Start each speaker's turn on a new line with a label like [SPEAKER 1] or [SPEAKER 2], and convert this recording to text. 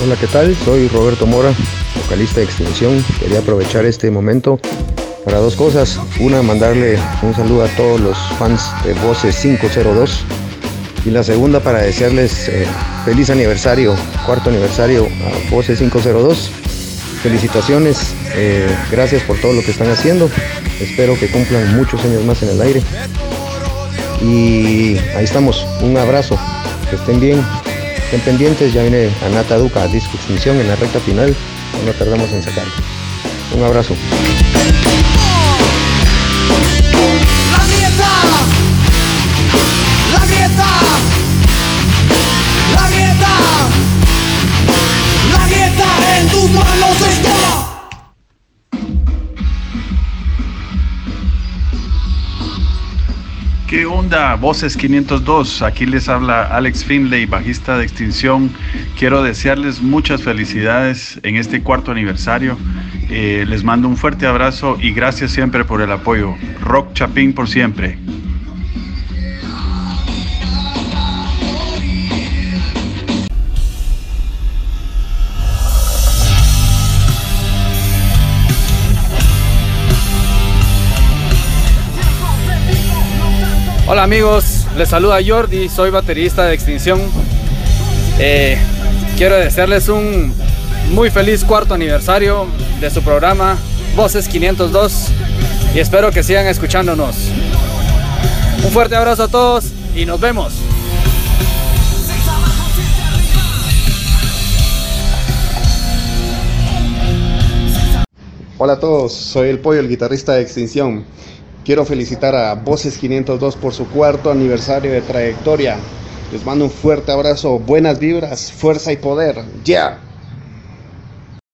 [SPEAKER 1] Hola, ¿qué tal? Soy Roberto Mora, vocalista de Extinción. Quería aprovechar este momento para dos cosas. Una, mandarle un saludo a todos los fans de Voces 502. Y la segunda, para desearles eh, feliz aniversario, cuarto aniversario a Voces 502. Felicitaciones, eh, gracias por todo lo que están haciendo. Espero que cumplan muchos años más en el aire. Y ahí estamos, un abrazo, que estén bien, estén pendientes, ya viene Anata Duca, Disco Extinción en la recta final, no tardamos en sacarlo. Un abrazo.
[SPEAKER 2] ¿Qué onda? Voces 502. Aquí les habla Alex Finley, bajista de Extinción. Quiero desearles muchas felicidades en este cuarto aniversario. Eh, les mando un fuerte abrazo y gracias siempre por el apoyo. Rock Chapín por siempre.
[SPEAKER 3] Hola amigos, les saluda Jordi, soy baterista de Extinción. Eh, quiero desearles un muy feliz cuarto aniversario de su programa Voces 502 y espero que sigan escuchándonos. Un fuerte abrazo a todos y nos vemos.
[SPEAKER 4] Hola a todos, soy el Pollo, el guitarrista de Extinción. Quiero felicitar a Voces 502 por su cuarto aniversario de trayectoria. Les mando un fuerte abrazo, buenas vibras, fuerza y poder. ¡Ya!